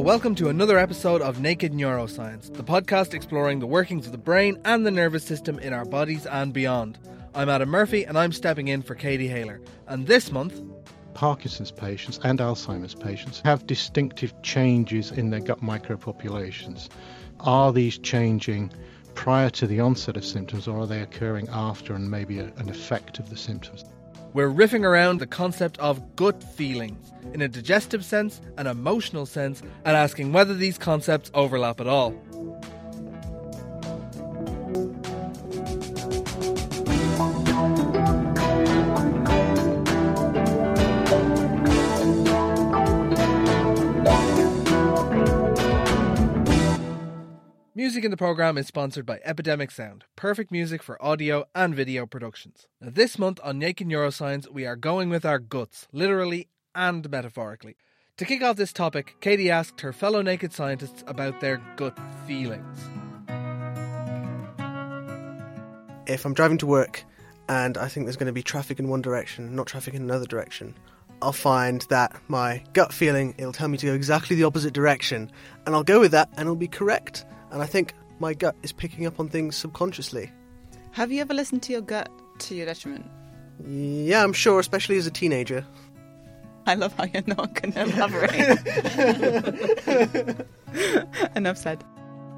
Welcome to another episode of Naked Neuroscience, the podcast exploring the workings of the brain and the nervous system in our bodies and beyond. I'm Adam Murphy and I'm stepping in for Katie Haylor. And this month, Parkinson's patients and Alzheimer's patients have distinctive changes in their gut micropopulations. Are these changing prior to the onset of symptoms or are they occurring after and maybe a, an effect of the symptoms? We're riffing around the concept of gut feelings in a digestive sense, an emotional sense, and asking whether these concepts overlap at all. Music in the program is sponsored by Epidemic Sound, perfect music for audio and video productions. Now, this month on Naked Neuroscience, we are going with our guts, literally and metaphorically. To kick off this topic, Katie asked her fellow naked scientists about their gut feelings. If I'm driving to work and I think there's going to be traffic in one direction, not traffic in another direction, I'll find that my gut feeling, it'll tell me to go exactly the opposite direction, and I'll go with that and it'll be correct and I think my gut is picking up on things subconsciously. Have you ever listened to your gut to your detriment? Yeah, I'm sure, especially as a teenager. I love how you're not going to elaborate. Enough said.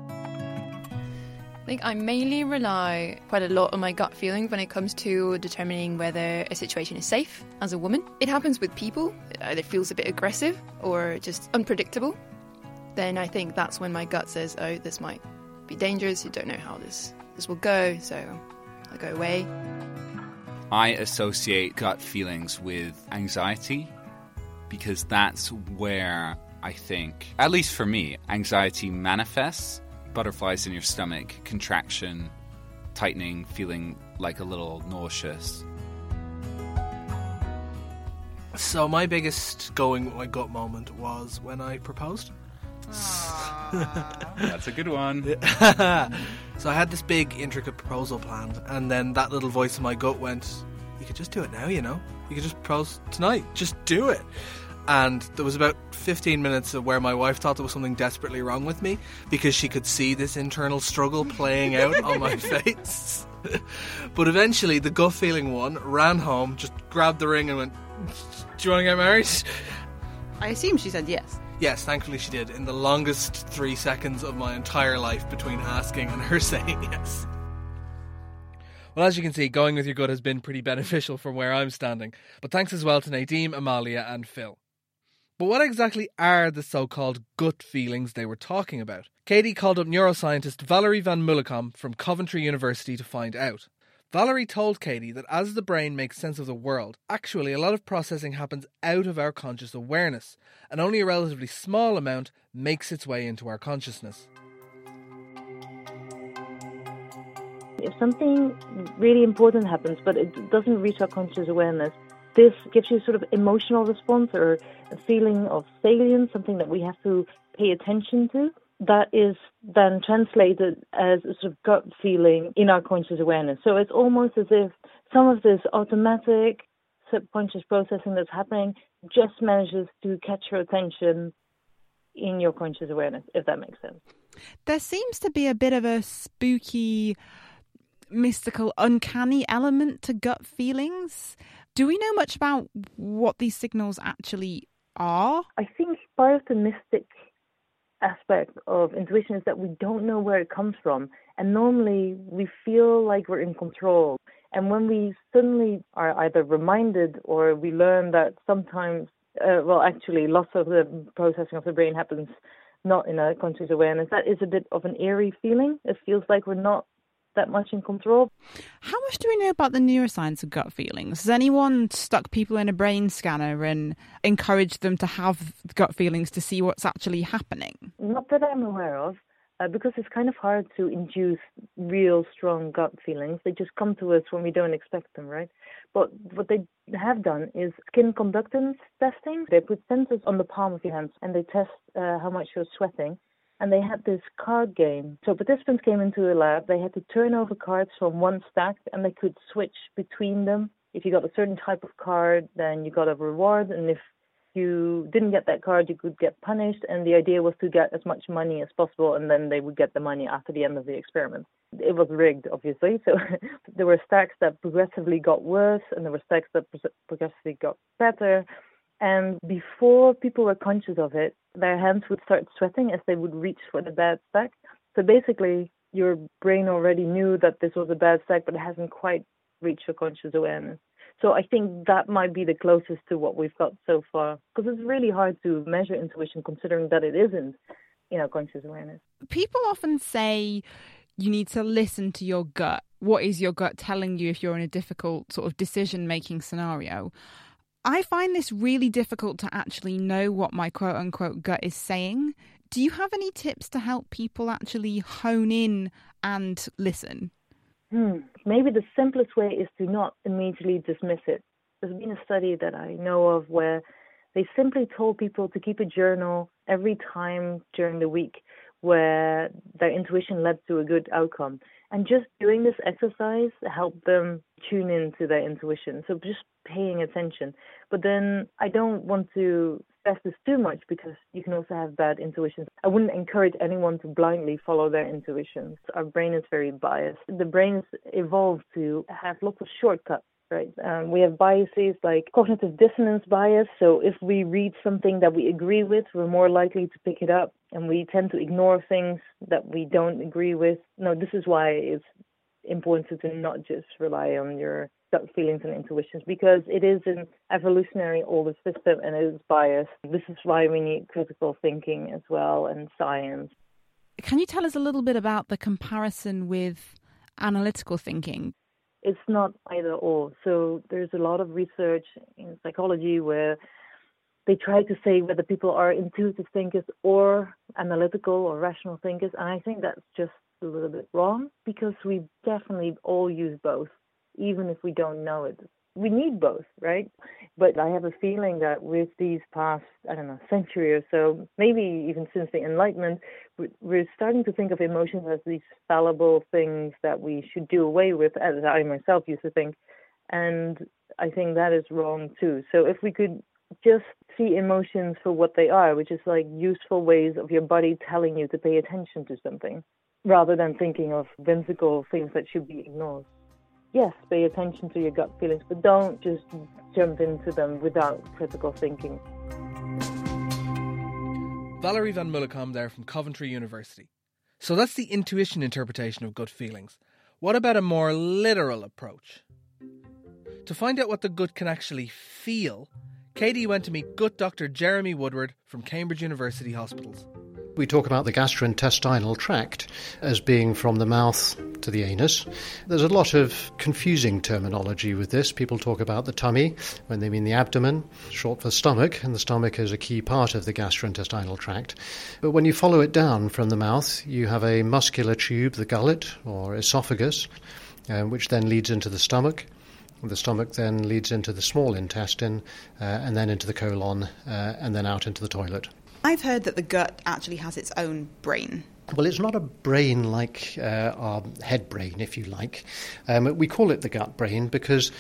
I think I mainly rely quite a lot on my gut feeling when it comes to determining whether a situation is safe as a woman. It happens with people, uh, it either feels a bit aggressive or just unpredictable then I think that's when my gut says, oh, this might be dangerous. You don't know how this, this will go, so I'll go away. I associate gut feelings with anxiety because that's where I think, at least for me, anxiety manifests butterflies in your stomach, contraction, tightening, feeling like a little nauseous. So, my biggest going with my gut moment was when I proposed. That's a good one. so I had this big, intricate proposal planned, and then that little voice in my gut went, "You could just do it now, you know. You could just propose tonight. Just do it." And there was about 15 minutes of where my wife thought there was something desperately wrong with me because she could see this internal struggle playing out on my face. but eventually, the gut feeling won, ran home, just grabbed the ring and went, Do you want to get married? I assume she said yes. Yes, thankfully she did, in the longest three seconds of my entire life between asking and her saying yes. Well, as you can see, going with your gut has been pretty beneficial from where I'm standing, but thanks as well to Nadim, Amalia, and Phil. But what exactly are the so called gut feelings they were talking about? Katie called up neuroscientist Valerie van Mulukom from Coventry University to find out. Valerie told Katie that as the brain makes sense of the world, actually a lot of processing happens out of our conscious awareness, and only a relatively small amount makes its way into our consciousness. If something really important happens but it doesn't reach our conscious awareness, this gives you sort of emotional response or a feeling of salience, something that we have to pay attention to that is then translated as a sort of gut feeling in our conscious awareness. So it's almost as if some of this automatic subconscious processing that's happening just manages to catch your attention in your conscious awareness, if that makes sense. There seems to be a bit of a spooky, mystical, uncanny element to gut feelings. Do we know much about what these signals actually are? I think part of the mystic aspect of intuition is that we don't know where it comes from. And normally we feel like we're in control. And when we suddenly are either reminded or we learn that sometimes, uh, well, actually, lots of the processing of the brain happens not in a conscious awareness, that is a bit of an eerie feeling. It feels like we're not that much in control. How much do we know about the neuroscience of gut feelings? Has anyone stuck people in a brain scanner and encouraged them to have gut feelings to see what's actually happening? Not that I'm aware of uh, because it's kind of hard to induce real strong gut feelings. They just come to us when we don't expect them, right? But what they have done is skin conductance testing. They put sensors on the palm of your hands and they test uh, how much you're sweating. And they had this card game. So participants came into the lab. They had to turn over cards from one stack and they could switch between them. If you got a certain type of card, then you got a reward. And if you didn't get that card, you could get punished. And the idea was to get as much money as possible, and then they would get the money after the end of the experiment. It was rigged, obviously. So there were stacks that progressively got worse, and there were stacks that progressively got better. And before people were conscious of it, their hands would start sweating as they would reach for the bad stack. So basically, your brain already knew that this was a bad stack, but it hasn't quite reached your conscious awareness. So I think that might be the closest to what we've got so far, because it's really hard to measure intuition considering that it isn't, you know, conscious awareness. People often say you need to listen to your gut. What is your gut telling you if you're in a difficult sort of decision making scenario? I find this really difficult to actually know what my quote unquote gut is saying. Do you have any tips to help people actually hone in and listen? Hmm. Maybe the simplest way is to not immediately dismiss it. There's been a study that I know of where they simply told people to keep a journal every time during the week where their intuition led to a good outcome. And just doing this exercise helped them tune into their intuition. So just paying attention. But then I don't want to stress this too much because you can also have bad intuitions. I wouldn't encourage anyone to blindly follow their intuitions. Our brain is very biased. The brain is evolved to have lots of shortcuts right? Um, we have biases like cognitive dissonance bias. So if we read something that we agree with, we're more likely to pick it up, and we tend to ignore things that we don't agree with. No, this is why it's important to not just rely on your gut feelings and intuitions because it is an evolutionary older system and it is biased. This is why we need critical thinking as well and science. Can you tell us a little bit about the comparison with analytical thinking? It's not either or. So there's a lot of research in psychology where they try to say whether people are intuitive thinkers or analytical or rational thinkers. And I think that's just a little bit wrong because we definitely all use both even if we don't know it. We need both, right? But I have a feeling that with these past, I don't know, century or so, maybe even since the Enlightenment, we're starting to think of emotions as these fallible things that we should do away with, as I myself used to think. And I think that is wrong too. So if we could just see emotions for what they are, which is like useful ways of your body telling you to pay attention to something, rather than thinking of whimsical things that should be ignored yes, pay attention to your gut feelings, but don't just jump into them without critical thinking. Valerie Van Mulukom there from Coventry University. So that's the intuition interpretation of gut feelings. What about a more literal approach? To find out what the gut can actually feel, Katie went to meet gut doctor Jeremy Woodward from Cambridge University Hospitals. We talk about the gastrointestinal tract as being from the mouth to the anus. There's a lot of confusing terminology with this. People talk about the tummy when they mean the abdomen, short for stomach, and the stomach is a key part of the gastrointestinal tract. But when you follow it down from the mouth, you have a muscular tube, the gullet or esophagus, um, which then leads into the stomach. The stomach then leads into the small intestine uh, and then into the colon uh, and then out into the toilet. I've heard that the gut actually has its own brain. Well, it's not a brain like uh, our head brain, if you like. Um, we call it the gut brain because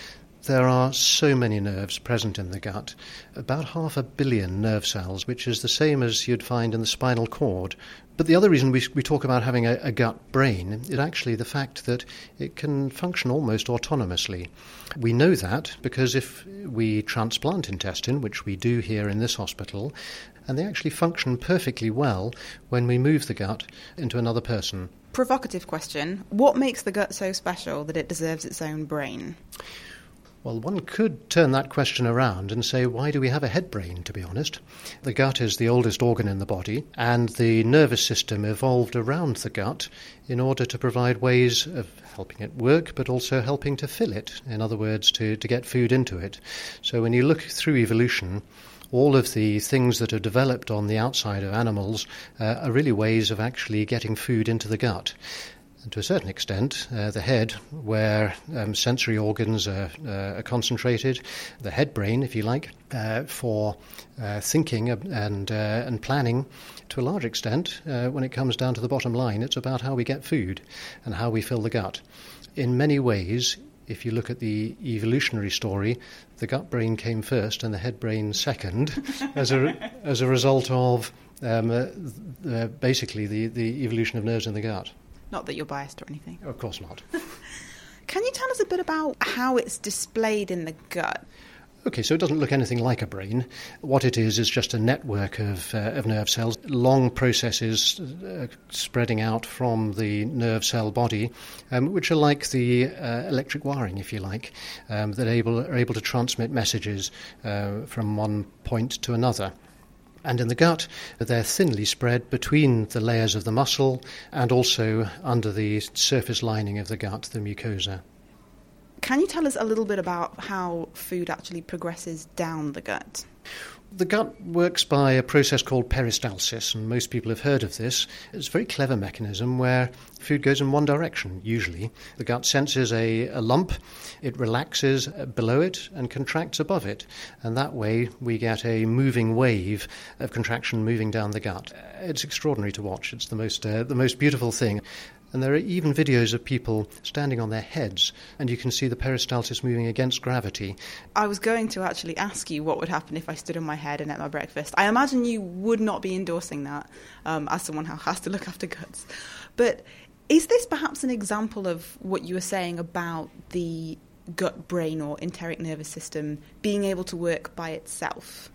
There are so many nerves present in the gut, about half a billion nerve cells, which is the same as you'd find in the spinal cord. But the other reason we, we talk about having a, a gut brain is actually the fact that it can function almost autonomously. We know that because if we transplant intestine, which we do here in this hospital, and they actually function perfectly well when we move the gut into another person. Provocative question What makes the gut so special that it deserves its own brain? Well, one could turn that question around and say, why do we have a head brain, to be honest? The gut is the oldest organ in the body, and the nervous system evolved around the gut in order to provide ways of helping it work, but also helping to fill it, in other words, to, to get food into it. So when you look through evolution, all of the things that are developed on the outside of animals uh, are really ways of actually getting food into the gut. And to a certain extent, uh, the head, where um, sensory organs are, uh, are, concentrated, the head brain, if you like, uh, for uh, thinking and, uh, and planning, to a large extent, uh, when it comes down to the bottom line, it's about how we get food and how we fill the gut. In many ways, if you look at the evolutionary story, the gut brain came first and the head brain second, as a as a result of um, basically the, the evolution of nerves in the gut. Not that you're biased or anything. Of course not. Can you tell us a bit about how it's displayed in the gut? Okay, so it doesn't look anything like a brain. What it is is just a network of, uh, of nerve cells, long processes uh, spreading out from the nerve cell body, um, which are like the uh, electric wiring, if you like, um, that able, are able to transmit messages uh, from one point to another. And in the gut, they're thinly spread between the layers of the muscle and also under the surface lining of the gut, the mucosa. Can you tell us a little bit about how food actually progresses down the gut? The gut works by a process called peristalsis, and most people have heard of this. It's a very clever mechanism where food goes in one direction, usually. The gut senses a, a lump, it relaxes below it and contracts above it, and that way we get a moving wave of contraction moving down the gut. It's extraordinary to watch. It's the most, uh, the most beautiful thing. And there are even videos of people standing on their heads, and you can see the peristalsis moving against gravity. I was going to actually ask you what would happen if I stood on my head and ate my breakfast. I imagine you would not be endorsing that um, as someone who has to look after guts. But is this perhaps an example of what you were saying about the gut brain or enteric nervous system being able to work by itself?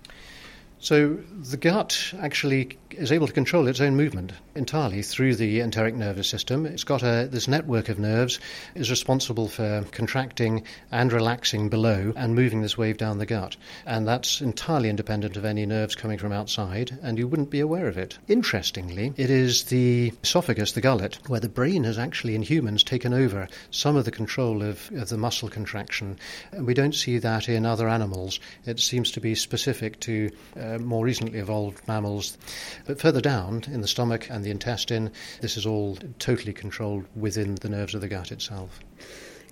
So the gut actually is able to control its own movement entirely through the enteric nervous system. It's got a, this network of nerves is responsible for contracting and relaxing below and moving this wave down the gut. And that's entirely independent of any nerves coming from outside, and you wouldn't be aware of it. Interestingly, it is the esophagus, the gullet, where the brain has actually in humans taken over some of the control of, of the muscle contraction. And we don't see that in other animals. It seems to be specific to uh, Uh, more recently evolved mammals. But further down in the stomach and the intestine, this is all totally controlled within the nerves of the gut itself.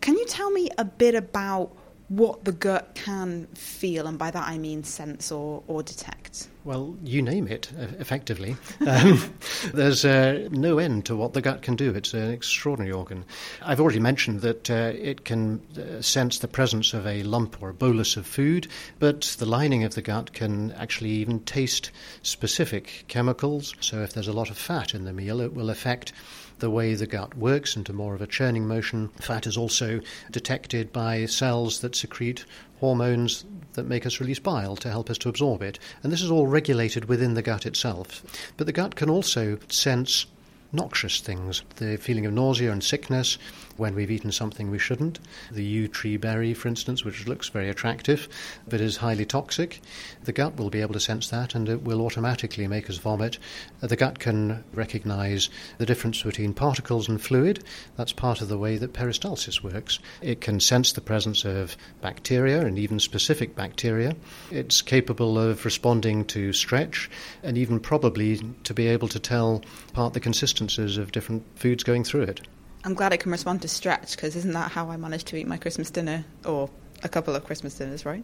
Can you tell me a bit about what the gut can feel, and by that I mean sense or, or detect? Well, you name it, effectively. Um, there's uh, no end to what the gut can do. It's an extraordinary organ. I've already mentioned that uh, it can uh, sense the presence of a lump or a bolus of food, but the lining of the gut can actually even taste specific chemicals. So if there's a lot of fat in the meal, it will affect the way the gut works into more of a churning motion. Fat is also detected by cells that secrete hormones that make us release bile to help us to absorb it. And this is all regulated within the gut itself. But the gut can also sense noxious things, the feeling of nausea and sickness when we've eaten something we shouldn't. The yew tree berry, for instance, which looks very attractive but is highly toxic. The gut will be able to sense that and it will automatically make us vomit. Uh, the gut can recognize the difference between particles and fluid. That's part of the way that peristalsis works. It can sense the presence of bacteria and even specific bacteria. It's capable of responding to stretch and even probably to be able to tell part the consistencies of different foods going through it. I'm glad I can respond to stretch because isn't that how I managed to eat my Christmas dinner or a couple of Christmas dinners, right?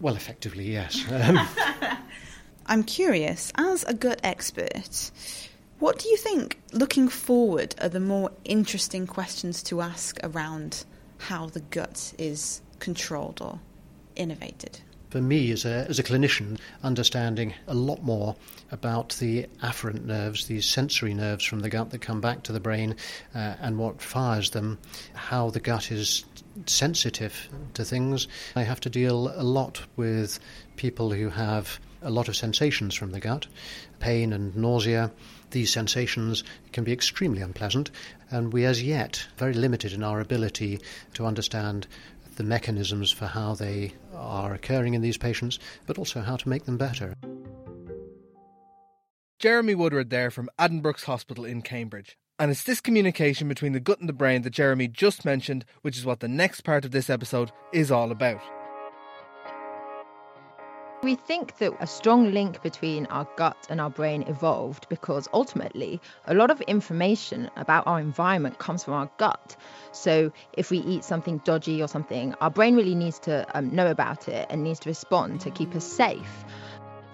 Well, effectively, yes. Um, I'm curious, as a gut expert, what do you think, looking forward, are the more interesting questions to ask around how the gut is controlled or innervated? For me, as a, as a clinician, understanding a lot more about the afferent nerves, these sensory nerves from the gut that come back to the brain, uh, and what fires them, how the gut is sensitive to things. I have to deal a lot with people who have a lot of sensations from the gut, pain and nausea. These sensations can be extremely unpleasant, and we, as yet, very limited in our ability to understand the mechanisms for how they are occurring in these patients, but also how to make them better. Jeremy Woodward there from Addenbrooke's Hospital in Cambridge. And it's this communication between the gut and the brain that Jeremy just mentioned, which is what the next part of this episode is all about. We think that a strong link between our gut and our brain evolved because ultimately a lot of information about our environment comes from our gut. So if we eat something dodgy or something, our brain really needs to um, know about it and needs to respond to keep us safe.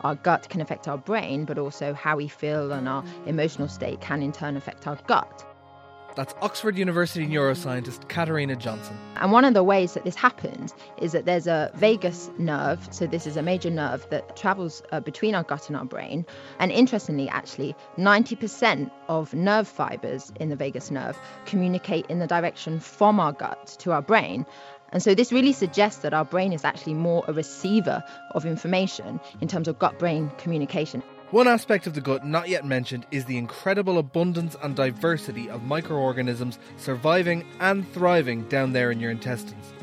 Our gut can affect our brain, but also how we feel and our emotional state can in turn affect our gut. That's Oxford University neuroscientist Katarina Johnson. And one of the ways that this happens is that there's a vagus nerve. So, this is a major nerve that travels uh, between our gut and our brain. And interestingly, actually, 90% of nerve fibers in the vagus nerve communicate in the direction from our gut to our brain. And so, this really suggests that our brain is actually more a receiver of information in terms of gut brain communication. One aspect of the gut not yet mentioned is the incredible abundance and diversity of microorganisms surviving and thriving down there in your intestines.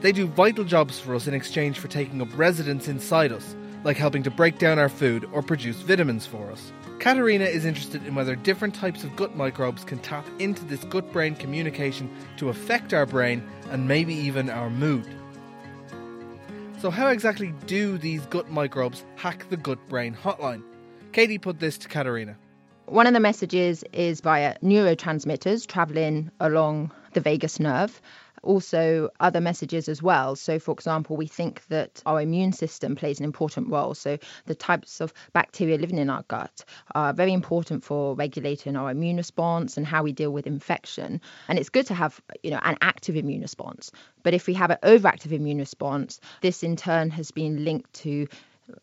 They do vital jobs for us in exchange for taking up residence inside us, like helping to break down our food or produce vitamins for us. Katarina is interested in whether different types of gut microbes can tap into this gut brain communication to affect our brain and maybe even our mood. So, how exactly do these gut microbes hack the gut brain hotline? Katie put this to Katarina. One of the messages is via neurotransmitters traveling along the vagus nerve. Also, other messages as well. So, for example, we think that our immune system plays an important role. So, the types of bacteria living in our gut are very important for regulating our immune response and how we deal with infection. And it's good to have, you know, an active immune response. But if we have an overactive immune response, this in turn has been linked to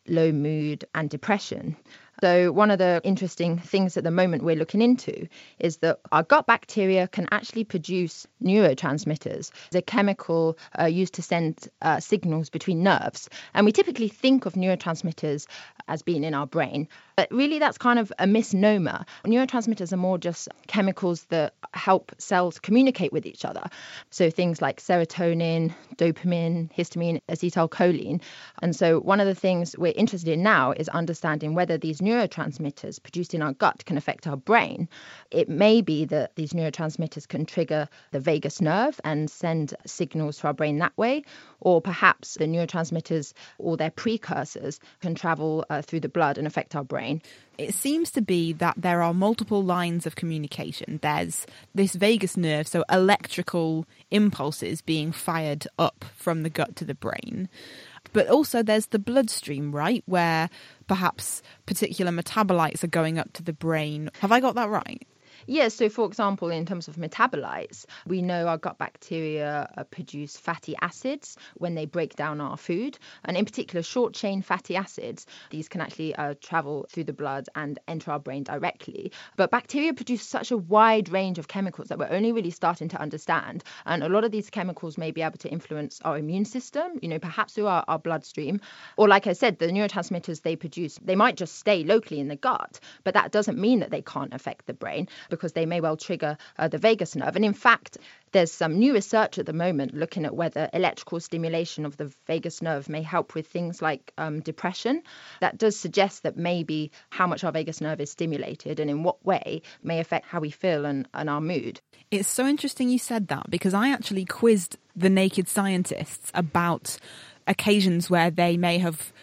low mood and depression. So, one of the interesting things at the moment we're looking into is that our gut bacteria can actually produce neurotransmitters, the chemical uh, used to send uh, signals between nerves. And we typically think of neurotransmitters as being in our brain, but really that's kind of a misnomer. Neurotransmitters are more just chemicals that help cells communicate with each other. So, things like serotonin, dopamine, histamine, acetylcholine. And so, one of the things we're interested in now is understanding whether these neurotransmitters produced in our gut can affect our brain. It may be that these neurotransmitters can trigger the vagus nerve and send signals to our brain that way, or perhaps the neurotransmitters or their precursors can travel uh, through the blood and affect our brain. It seems to be that there are multiple lines of communication. There's this vagus nerve, so electrical impulses being fired up from the gut to the brain. But also, there's the bloodstream, right? Where perhaps particular metabolites are going up to the brain. Have I got that right? Yes, so for example, in terms of metabolites, we know our gut bacteria uh, produce fatty acids when they break down our food, and in particular, short chain fatty acids. These can actually uh, travel through the blood and enter our brain directly. But bacteria produce such a wide range of chemicals that we're only really starting to understand. And a lot of these chemicals may be able to influence our immune system, you know, perhaps through our, our bloodstream. Or, like I said, the neurotransmitters they produce, they might just stay locally in the gut, but that doesn't mean that they can't affect the brain because they may well trigger uh, the vagus nerve. And in fact, there's some new research at the moment looking at whether electrical stimulation of the vagus nerve may help with things like um, depression. That does suggest that maybe how much our vagus nerve is stimulated and in what way may affect how we feel and, and our mood. It's so interesting you said that because I actually quizzed the naked scientists about occasions where they may have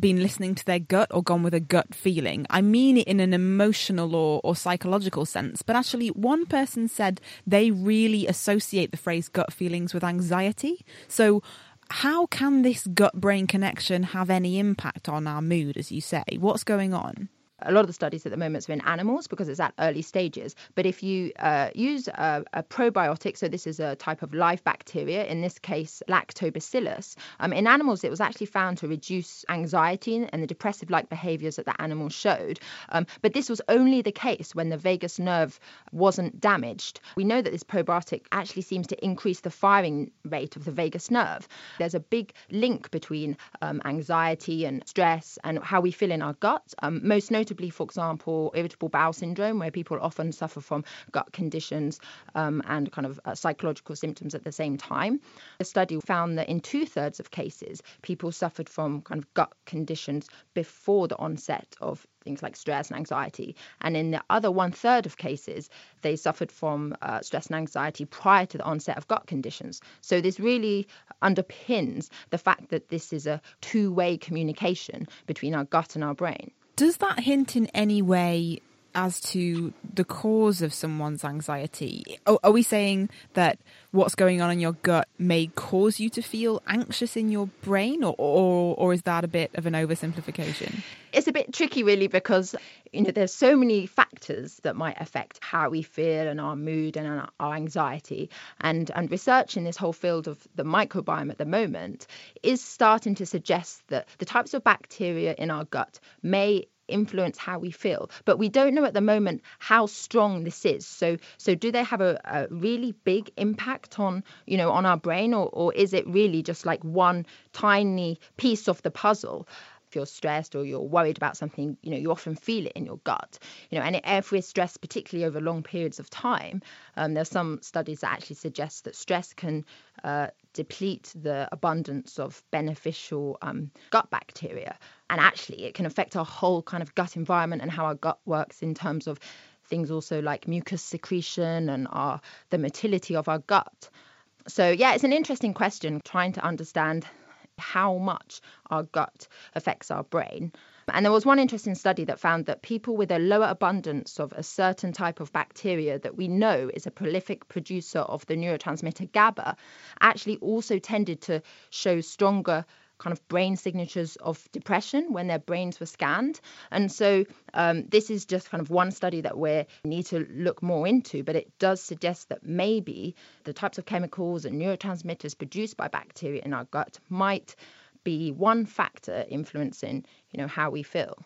been listening to their gut or gone with a gut feeling. I mean it in an emotional or, or psychological sense, but actually, one person said they really associate the phrase gut feelings with anxiety. So, how can this gut brain connection have any impact on our mood, as you say? What's going on? A lot of the studies at the moment are in animals because it's at early stages. But if you uh, use a, a, probiotic, so this is a type of live bacteria, in this case, lactobacillus, um, in animals it was actually found to reduce anxiety and the depressive like behaviors that the animals showed. Um, but this was only the case when the vagus nerve wasn't damaged. We know that this probiotic actually seems to increase the firing rate of the vagus nerve. There's a big link between um, anxiety and stress and how we feel in our gut. Um, most notably, for example, irritable bowel syndrome, where people often suffer from gut conditions um, and kind of uh, psychological symptoms at the same time. The study found that in two thirds of cases, people suffered from kind of gut conditions before the onset of things like stress and anxiety. And in the other one third of cases, they suffered from uh, stress and anxiety prior to the onset of gut conditions. So this really underpins the fact that this is a two way communication between our gut and our brain. Does that hint in any way as to the cause of someone's anxiety? Are, we saying that what's going on in your gut may cause you to feel anxious in your brain, or, or, or is that a bit of an oversimplification? It's a bit tricky, really, because you know there's so many factors that might affect how we feel and our mood and our anxiety. And and research in this whole field of the microbiome at the moment is starting to suggest that the types of bacteria in our gut may influence how we feel. But we don't know at the moment how strong this is. So so do they have a, a really big impact on you know on our brain, or or is it really just like one tiny piece of the puzzle? if you're stressed or you're worried about something, you know, you often feel it in your gut. You know, and if we're stressed, particularly over long periods of time, um, there's some studies that actually suggest that stress can uh, deplete the abundance of beneficial um, gut bacteria, and actually it can affect our whole kind of gut environment and how our gut works in terms of things also like mucus secretion and our the motility of our gut. So yeah, it's an interesting question trying to understand how much our gut affects our brain. And there was one interesting study that found that people with a lower abundance of a certain type of bacteria that we know is a prolific producer of the neurotransmitter GABA actually also tended to show stronger kind of brain signatures of depression when their brains were scanned. And so um, this is just kind of one study that we need to look more into, but it does suggest that maybe the types of chemicals and neurotransmitters produced by bacteria in our gut might be one factor influencing, you know, how we feel.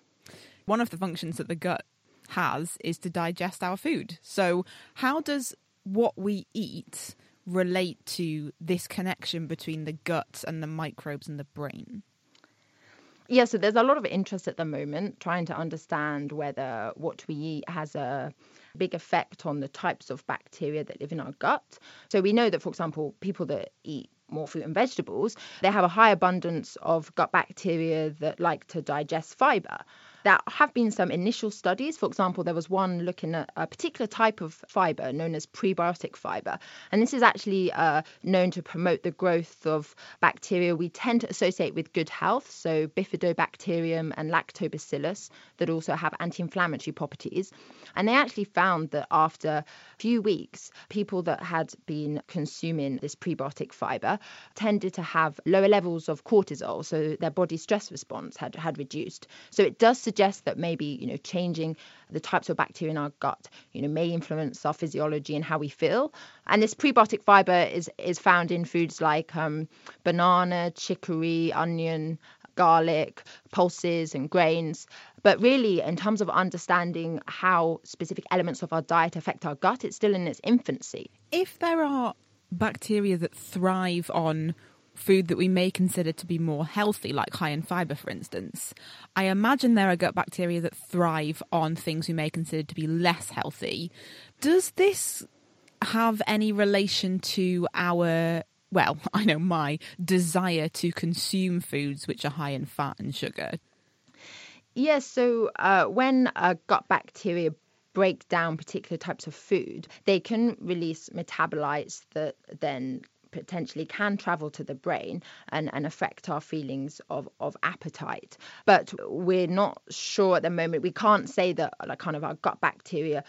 One of the functions that the gut has is to digest our food. So how does what we eat relate to this connection between the gut and the microbes and the brain? Yeah, so there's a lot of interest at the moment trying to understand whether what we eat has a big effect on the types of bacteria that live in our gut. So we know that, for example, people that eat more fruit and vegetables, they have a high abundance of gut bacteria that like to digest fiber. There have been some initial studies. For example, there was one looking at a particular type of fiber known as prebiotic fiber. And this is actually uh, known to promote the growth of bacteria we tend to associate with good health, so bifidobacterium and lactobacillus, that also have anti inflammatory properties. And they actually found that after a few weeks, people that had been consuming this prebiotic fiber tended to have lower levels of cortisol, so their body stress response had, had reduced. So it does suggest that maybe you know changing the types of bacteria in our gut you know may influence our physiology and how we feel. And this prebiotic fiber is is found in foods like um, banana chicory onion garlic pulses and grains. But really in terms of understanding how specific elements of our diet affect our gut it's still in its infancy. If there are bacteria that thrive on food that we may consider to be more healthy, like high in fiber, for instance, I imagine there are gut bacteria that thrive on things we may consider to be less healthy. Does this have any relation to our well, I know my desire to consume foods which are high in fat and sugar. Yes, so uh, when gut bacteria break down particular types of food, they can release metabolites that then potentially can travel to the brain and, and affect our feelings of, of appetite. But we're not sure at the moment. We can't say that like kind of our gut bacteria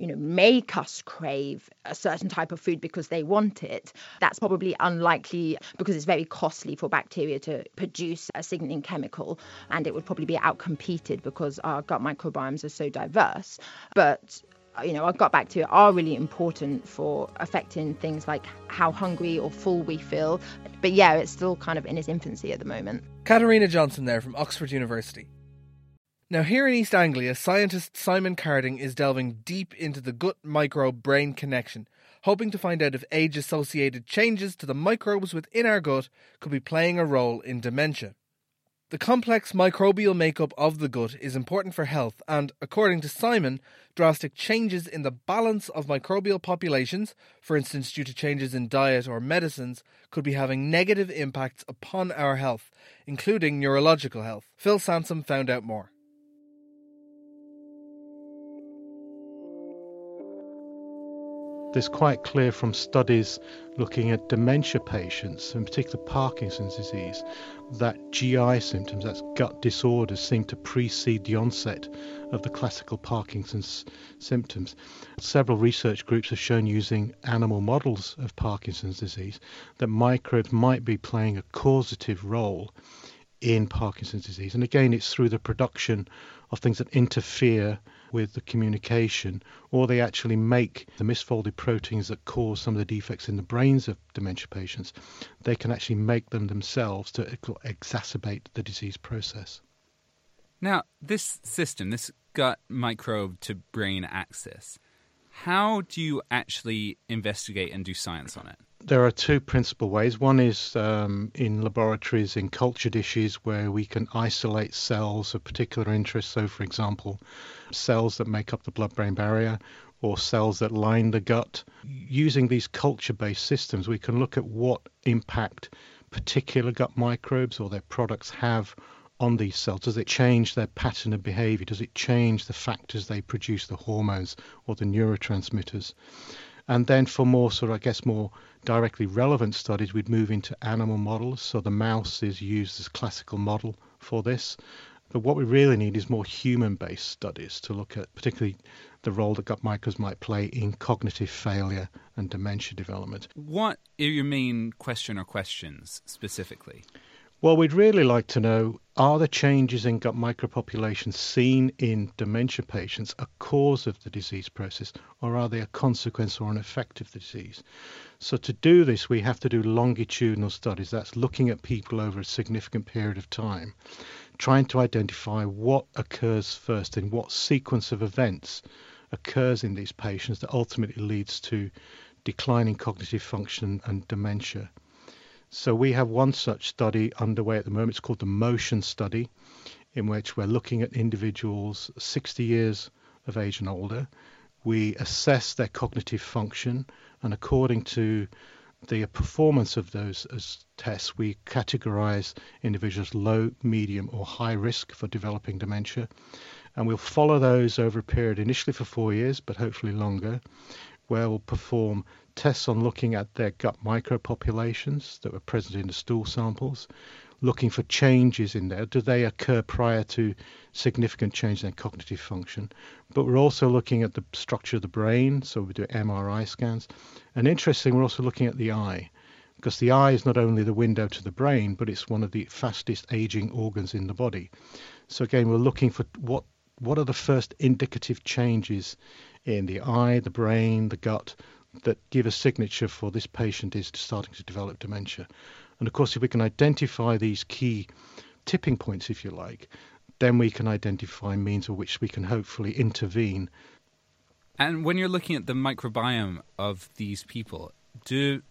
you know, make us crave a certain type of food because they want it, that's probably unlikely because it's very costly for bacteria to produce a signaling chemical and it would probably be outcompeted because our gut microbiomes are so diverse. But Uh, you know, our gut bacteria are really important for affecting things like how hungry or full we feel. But yeah, it's still kind of in its infancy at the moment. Katarina Johnson there from Oxford University. Now, here in East Anglia, scientist Simon Carding is delving deep into the gut microbe brain connection, hoping to find out if age associated changes to the microbes within our gut could be playing a role in dementia. The complex microbial makeup of the gut is important for health, and according to Simon, drastic changes in the balance of microbial populations, for instance due to changes in diet or medicines, could be having negative impacts upon our health, including neurological health. Phil Sansom found out more. It's quite clear from studies looking at dementia patients, in particular Parkinson's disease, that GI symptoms, that's gut disorders, seem to precede the onset of the classical Parkinson's symptoms. Several research groups have shown using animal models of Parkinson's disease that microbes might be playing a causative role in Parkinson's disease. And again, it's through the production of things that interfere with the communication, or they actually make the misfolded proteins that cause some of the defects in the brains of dementia patients. They can actually make them themselves to exacerbate the disease process. Now, this system, this gut microbe to brain axis, how do you actually investigate and do science on it? There are two principal ways. One is um, in laboratories in culture dishes where we can isolate cells of particular interest. So, for example, cells that make up the blood brain barrier or cells that line the gut. Using these culture based systems, we can look at what impact particular gut microbes or their products have on these cells? Does it change their pattern of behavior? Does it change the factors they produce, the hormones or the neurotransmitters? And then for more sort of, I guess, more directly relevant studies, we'd move into animal models. So the mouse is used as a classical model for this. But what we really need is more human based studies to look at particularly the role that gut microbes might play in cognitive failure and dementia development. What are your main question or questions specifically? Well, we'd really like to know are the changes in gut micropopulation seen in dementia patients a cause of the disease process, or are they a consequence or an effect of the disease? So, to do this, we have to do longitudinal studies. That's looking at people over a significant period of time, trying to identify what occurs first and what sequence of events occurs in these patients that ultimately leads to declining cognitive function and dementia. So we have one such study underway at the moment. It's called the Motion Study, in which we're looking at individuals 60 years of age and older. We assess their cognitive function, and according to the performance of those tests, we categorize individuals low, medium, or high risk for developing dementia. And we'll follow those over a period initially for four years, but hopefully longer, where we'll perform tests on looking at their gut micropopulations that were present in the stool samples, looking for changes in there. Do they occur prior to significant change in cognitive function? But we're also looking at the structure of the brain, so we do MRI scans. And interesting, we're also looking at the eye, because the eye is not only the window to the brain, but it's one of the fastest aging organs in the body. So again, we're looking for what what are the first indicative changes in the eye, the brain, the gut that give a signature for this patient is starting to develop dementia. And of course, if we can identify these key tipping points, if you like, then we can identify means of which we can hopefully intervene. And when you're looking at the microbiome of these people, do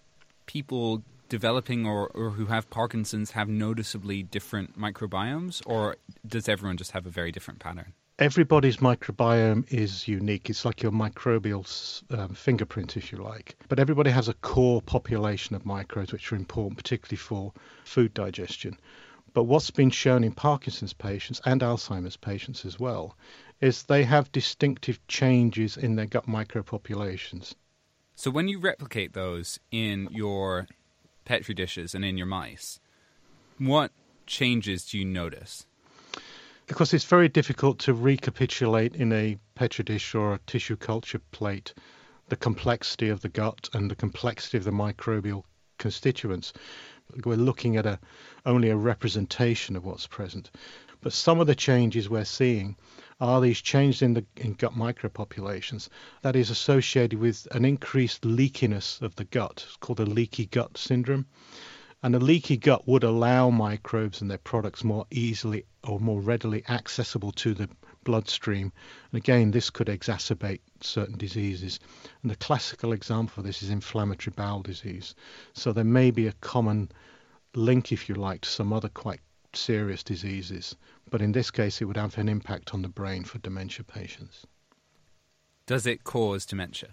people developing or, or who have Parkinson's have noticeably different microbiomes, or does everyone just have a very different pattern? Everybody's microbiome is unique. It's like your microbial um, fingerprint, if you like. But everybody has a core population of microbes which are important, particularly for food digestion. But what's been shown in Parkinson's patients and Alzheimer's patients as well is they have distinctive changes in their gut micropopulations. So when you replicate those in your petri dishes and in your mice, what changes do you notice? Because it's very difficult to recapitulate in a petri dish or a tissue culture plate the complexity of the gut and the complexity of the microbial constituents. We're looking at a only a representation of what's present. But some of the changes we're seeing are these changes in the in gut micropopulations that is associated with an increased leakiness of the gut. It's called a leaky gut syndrome. And a leaky gut would allow microbes and their products more easily or more readily accessible to the bloodstream. And again, this could exacerbate certain diseases. And the classical example of this is inflammatory bowel disease. So there may be a common link, if you like, to some other quite serious diseases. But in this case, it would have an impact on the brain for dementia patients. Does it cause dementia?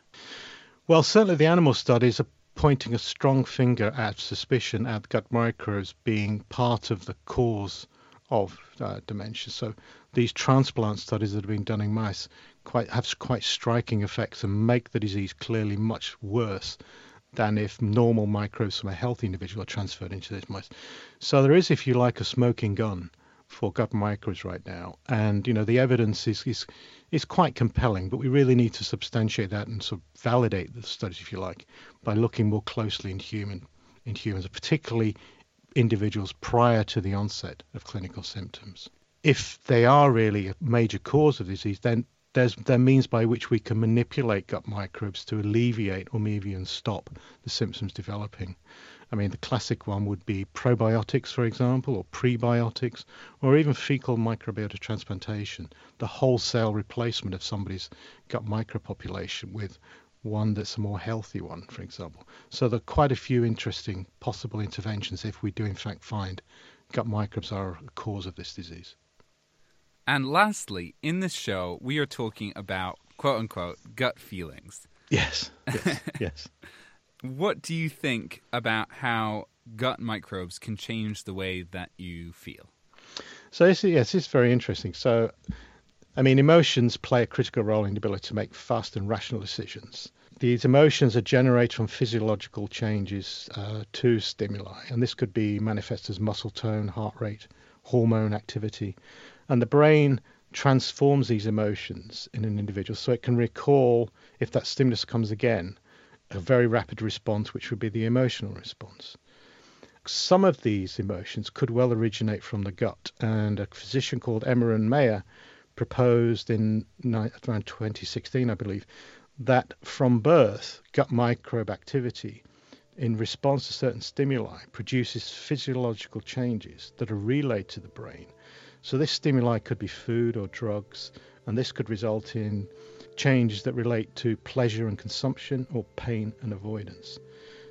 Well, certainly the animal studies are pointing a strong finger at suspicion at gut microbes being part of the cause of uh, dementia. So these transplant studies that have been done in mice quite have quite striking effects and make the disease clearly much worse than if normal microbes from a healthy individual are transferred into these mice. So there is, if you like, a smoking gun for gut microbes right now, and you know the evidence is is is quite compelling. But we really need to substantiate that and sort of validate the studies, if you like, by looking more closely in human in humans, particularly individuals prior to the onset of clinical symptoms. If they are really a major cause of disease, then there's there means by which we can manipulate gut microbes to alleviate or maybe even stop the symptoms developing. I mean, the classic one would be probiotics, for example, or prebiotics, or even fecal microbiota transplantation, the wholesale replacement of somebody's gut micropopulation with one that's a more healthy one, for example. So there are quite a few interesting possible interventions if we do in fact find gut microbes are a cause of this disease. And lastly, in this show, we are talking about quote unquote gut feelings. Yes. Yes. yes. What do you think about how gut microbes can change the way that you feel? So this, yes, this is very interesting. So, I mean, emotions play a critical role in the ability to make fast and rational decisions. These emotions are generated from physiological changes uh, to stimuli, and this could be manifest as muscle tone, heart rate, hormone activity, and the brain transforms these emotions in an individual so it can recall if that stimulus comes again a very rapid response, which would be the emotional response. Some of these emotions could well originate from the gut, and a physician called Emeran Mayer proposed in around 2016, I believe, that from birth, gut microbe activity in response to certain stimuli produces physiological changes that are relayed to the brain so this stimuli could be food or drugs, and this could result in changes that relate to pleasure and consumption or pain and avoidance.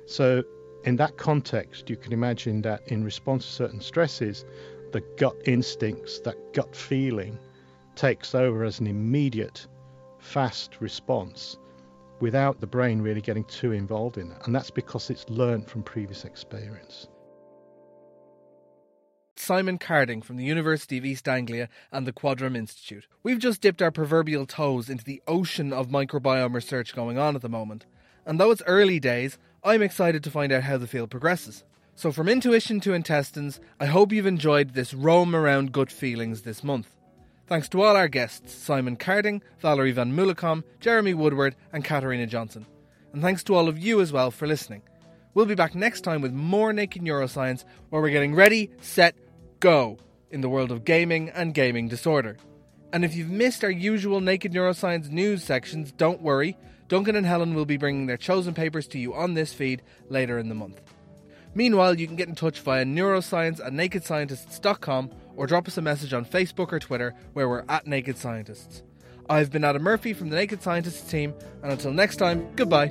So in that context, you can imagine that in response to certain stresses, the gut instincts, that gut feeling, takes over as an immediate, fast response without the brain really getting too involved in it. And that's because it's learned from previous experience. Simon Carding from the University of East Anglia and the Quadram Institute. We've just dipped our proverbial toes into the ocean of microbiome research going on at the moment, and though it's early days, I'm excited to find out how the field progresses. So, from intuition to intestines, I hope you've enjoyed this roam around gut feelings this month. Thanks to all our guests Simon Carding, Valerie Van Mulukom, Jeremy Woodward, and Katarina Johnson. And thanks to all of you as well for listening. We'll be back next time with more Naked Neuroscience, where we're getting ready, set, go in the world of gaming and gaming disorder. And if you've missed our usual Naked Neuroscience news sections, don't worry. Duncan and Helen will be bringing their chosen papers to you on this feed later in the month. Meanwhile, you can get in touch via neuroscience at nakedscientists.com or drop us a message on Facebook or Twitter where we're at Naked Scientists. I've been Adam Murphy from the Naked Scientists team, and until next time, goodbye.